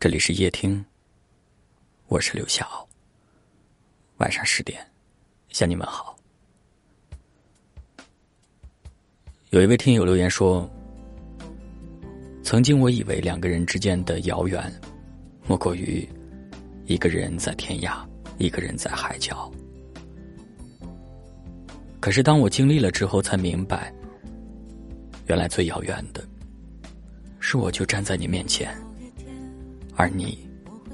这里是夜听，我是刘晓。晚上十点，向你们好。有一位听友留言说：“曾经我以为两个人之间的遥远，莫过于一个人在天涯，一个人在海角。可是当我经历了之后，才明白，原来最遥远的，是我就站在你面前，而你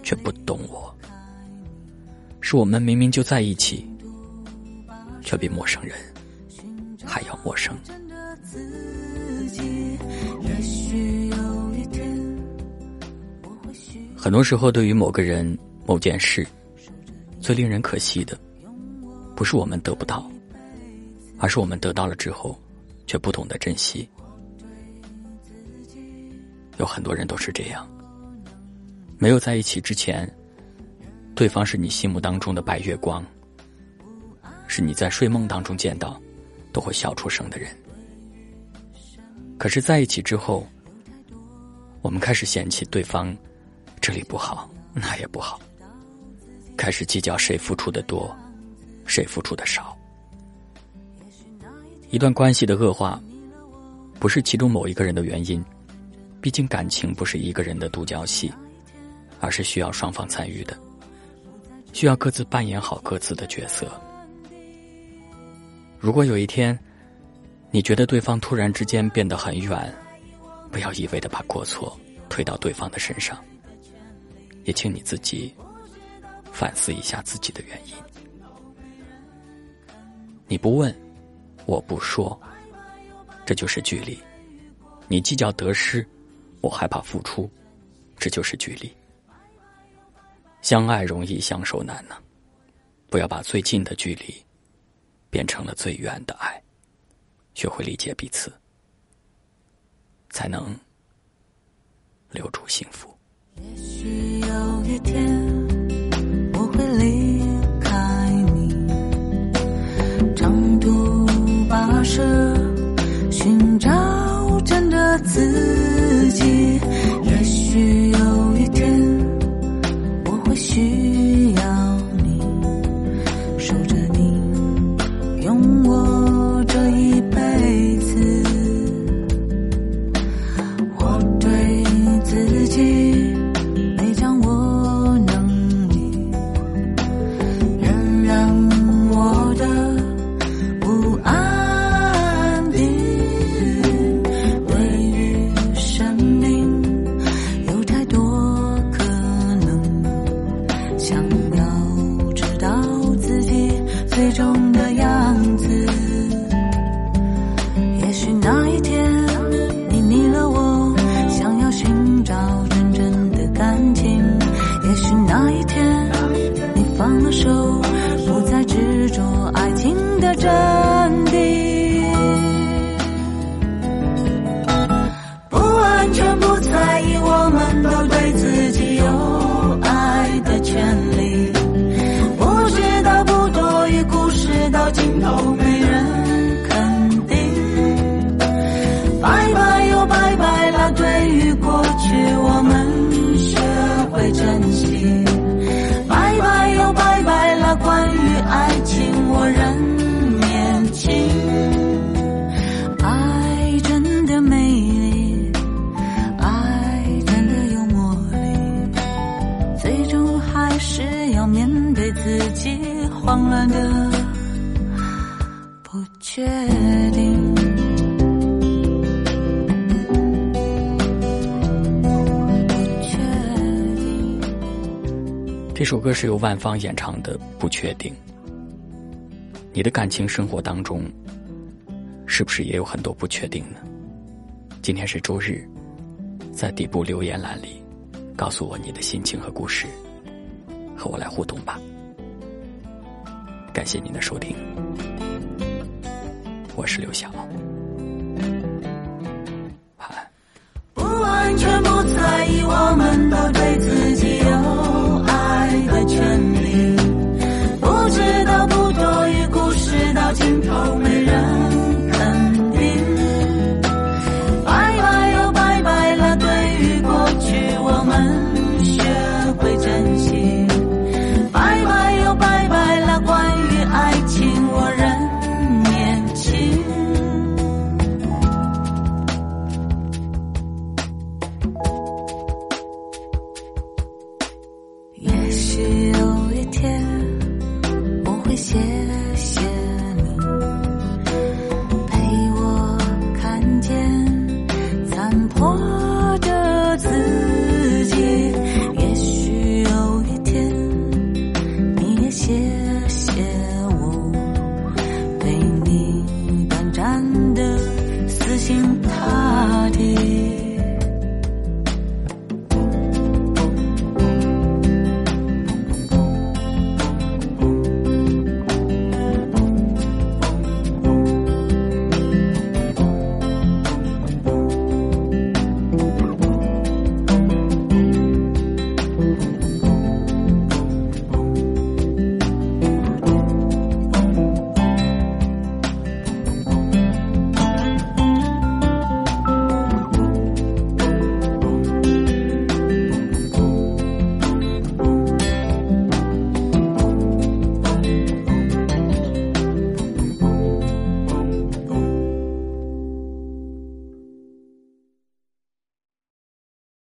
却不懂我。是我们明明就在一起，却比陌生人还要陌生。”很多时候，对于某个人、某件事，最令人可惜的，不是我们得不到，而是我们得到了之后，却不懂得珍惜。有很多人都是这样，没有在一起之前，对方是你心目当中的白月光，是你在睡梦当中见到都会笑出声的人。可是在一起之后，我们开始嫌弃对方。这里不好，那也不好。开始计较谁付出的多，谁付出的少。一段关系的恶化，不是其中某一个人的原因，毕竟感情不是一个人的独角戏，而是需要双方参与的，需要各自扮演好各自的角色。如果有一天，你觉得对方突然之间变得很远，不要一味的把过错推到对方的身上。也请你自己反思一下自己的原因。你不问，我不说，这就是距离；你计较得失，我害怕付出，这就是距离。相爱容易相守难呢，不要把最近的距离变成了最远的爱，学会理解彼此，才能留住幸福。也许有一天我会离开你，长途跋涉，寻找真的自己。想要知道自己最终的样子，也许那一天你迷了我，想要寻找真正的感情，也许那一天你放了手。面对自己慌乱的不确定。这首歌是由万芳演唱的《不确定》。你的感情生活当中，是不是也有很多不确定呢？今天是周日，在底部留言栏里，告诉我你的心情和故事，和我来互动吧，感谢您的收听，我是刘晓。不完全不在意，我们都对自己有爱的权利，不知道不多余，故事到尽头。she